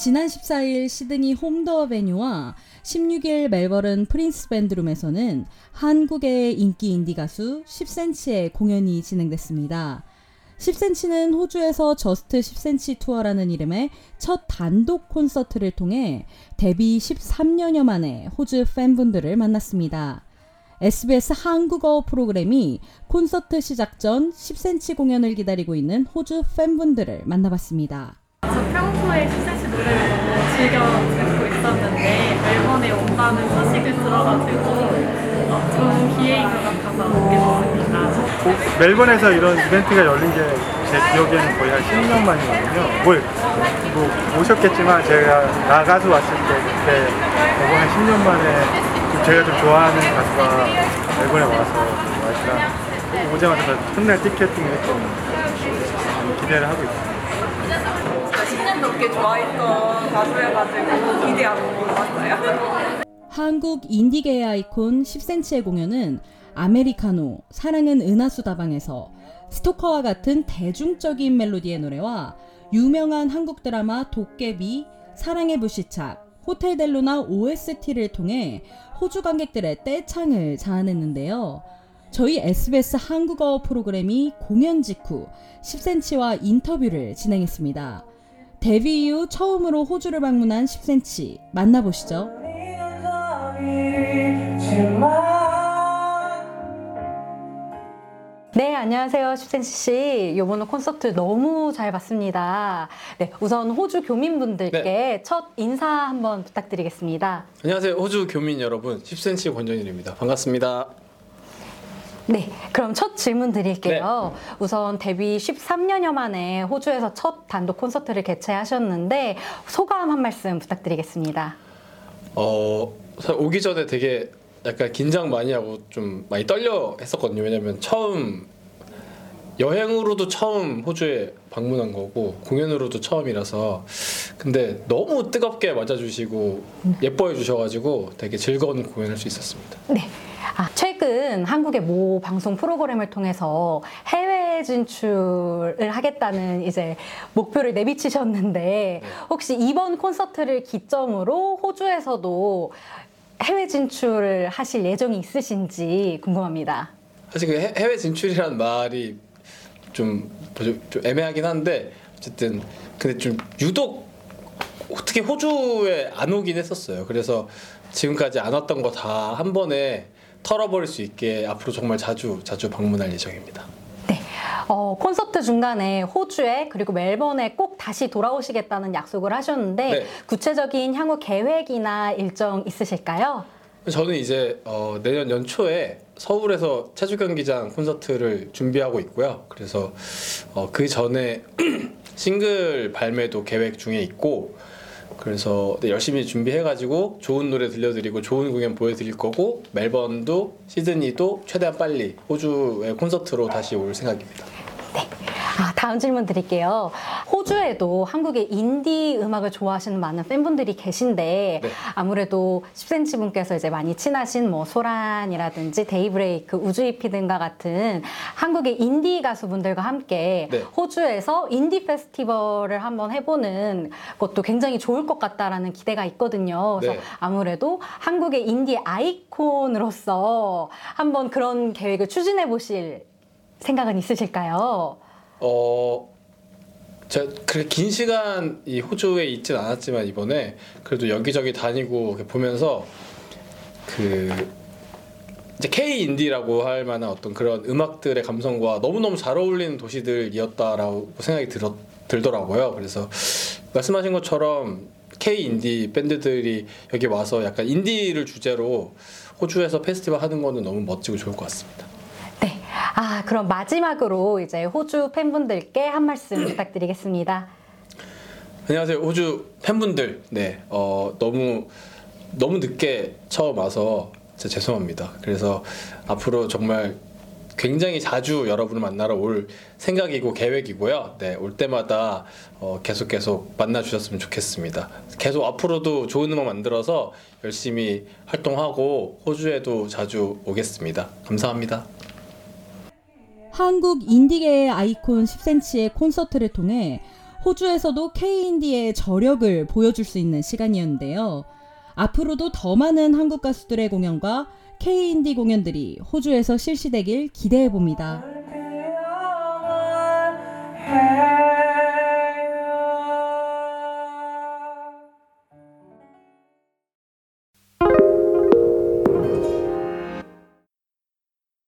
지난 14일 시드니 Home The Venue와 16일 멜버른 프린스 밴드룸에서는 한국의 인기 인디 가수 10cm의 공연이 진행됐습니다. 10cm는 호주에서 Just 10cm 투어라는 이름의 첫 단독 콘서트를 통해 데뷔 13년여 만에 호주 팬분들을 만났습니다. SBS 한국어 프로그램이 콘서트 시작 전 10cm 공연을 기다리고 있는 호주 팬분들을 만나봤습니다. 저 평소에 시세씨 노래를 너무 즐겨 듣고 있었는데 멜번에 온다는 소식을 들어가지고 어, 좋은 기회인 것 같아서 오게 됐습니다. 멜번에서 이런 이벤트가 열린 게 제 기억에는 거의 한 10년 만이거든요. 뭘, 뭐, 오셨겠지만 제가 나가수 왔을 때 그때 거의 한 10년 만에 좀 제가 좀 좋아하는 가수가 멜번에 와서 좀 와이프랑 오자마자 다 첫날 티켓팅을 좀 많이 기대를 하고. 10 년 넘게 좋아했던 가수여가지고 기대하고 왔어요. 한국 인디계의 아이콘 10cm의 공연은 아메리카노, 사랑은 은하수 다방에서 스토커와 같은 대중적인 멜로디의 노래와 유명한 한국 드라마 도깨비, 사랑의 불시착, 호텔 델루나 OST를 통해 호주 관객들의 떼창을 자아냈는데요. 저희 SBS 한국어 프로그램이 공연 직후 10cm와 인터뷰를 진행했습니다. 데뷔 이후 처음으로 호주를 방문한 10cm 만나보시죠. 네, 안녕하세요. 10cm 씨. 요번 콘서트 너무 잘 봤습니다. 네, 우선 호주 교민분들께 첫 인사 한번 부탁드리겠습니다. 안녕하세요. 호주 교민 여러분. 10cm 권정일입니다. 반갑습니다. 네, 그럼 첫 질문 드릴게요. 우선 데뷔 13년여 만에 호주에서 첫 단독 콘서트를 개최하셨는데 소감 한 말씀 부탁드리겠습니다. 어, 사실 오기 전에 되게 약간 긴장 많이 하고 좀 많이 떨려 했었거든요. 왜냐면 처음 여행으로도 처음 호주에 방문한 거고 공연으로도 처음이라서 근데 너무 뜨겁게 맞아주시고 예뻐해 주셔가지고 되게 즐거운 공연할 수 있었습니다. 네. 아, 최근 한국의 모 방송 프로그램을 통해서 해외 진출을 하겠다는 이제 목표를 내비치셨는데 혹시 이번 콘서트를 기점으로 호주에서도 해외 진출을 하실 예정이 있으신지 궁금합니다. 사실 그 해- 해외 진출이라는 말이 좀? 좀 애매하긴 한데 어쨌든 근데 좀 유독 어떻게 호주에 안 오긴 했었어요. 그래서 지금까지 안 왔던 거 다 한 번에 털어버릴 수 있게 앞으로 정말 자주 자주 방문할 예정입니다. 네. 어, 콘서트 중간에 호주에 그리고 멜번에 꼭 다시 돌아오시겠다는 약속을 하셨는데 네. 구체적인 향후 계획이나 일정 있으실까요? 저는 이제 어, 내년 연초에 서울에서 체주 경기장 콘서트를 준비하고 있고요. 그래서 어, 그 전에 싱글 발매도 계획 중에 있고 그래서 네, 열심히 준비해가지고 좋은 노래 들려드리고 좋은 공연 보여드릴 거고 멜번도 시드니도 최대한 빨리 호주의 콘서트로 다시 올 생각입니다. 아, 다음 질문 드릴게요. 호주에도 한국의 인디 음악을 좋아하시는 많은 팬분들이 계신데 네. 아무래도 10cm 분께서 이제 많이 친하신 뭐 소란이라든지 데이브레이크, 우주히피 등과 같은 한국의 인디 가수분들과 함께 네. 호주에서 인디 페스티벌을 한번 해보는 것도 굉장히 좋을 것 같다라는 기대가 있거든요. 그래서 네. 아무래도 한국의 인디 아이콘으로서 한번 그런 계획을 추진해 보실 생각은 있으실까요? 어, 제가 그렇게 긴 시간 이 호주에 있진 않았지만 이번에 그래도 여기저기 다니고 이렇게 보면서 그 이제 K 인디라고 할 만한 어떤 그런 음악들의 감성과 너무너무 잘 어울리는 도시들이었다라고 생각이 들었, 들더라고요. 그래서 말씀하신 것처럼 K 인디 밴드들이 여기 와서 약간 인디를 주제로 호주에서 페스티벌 하는 거는 너무 멋지고 좋을 것 같습니다. 네. 아, 그럼 마지막으로 이제 호주 팬분들께 한 말씀 부탁드리겠습니다. 안녕하세요 호주 팬분들 네 어, 너무 너무 늦게 처음 와서 진짜 죄송합니다 그래서 앞으로 정말 굉장히 자주 여러분을 만나러 올 생각이고 계획이고요 네 올 때마다 어, 계속 계속 만나 주셨으면 좋겠습니다 계속 앞으로도 좋은 음악 만들어서 열심히 활동하고 호주에도 자주 오겠습니다 감사합니다. 한국 인디계의 아이콘 10cm의 콘서트를 통해 호주에서도 K-인디의 저력을 보여줄 수 있는 시간이었는데요. 앞으로도 더 많은 한국 가수들의 공연과 K-인디 공연들이 호주에서 실시되길 기대해 봅니다.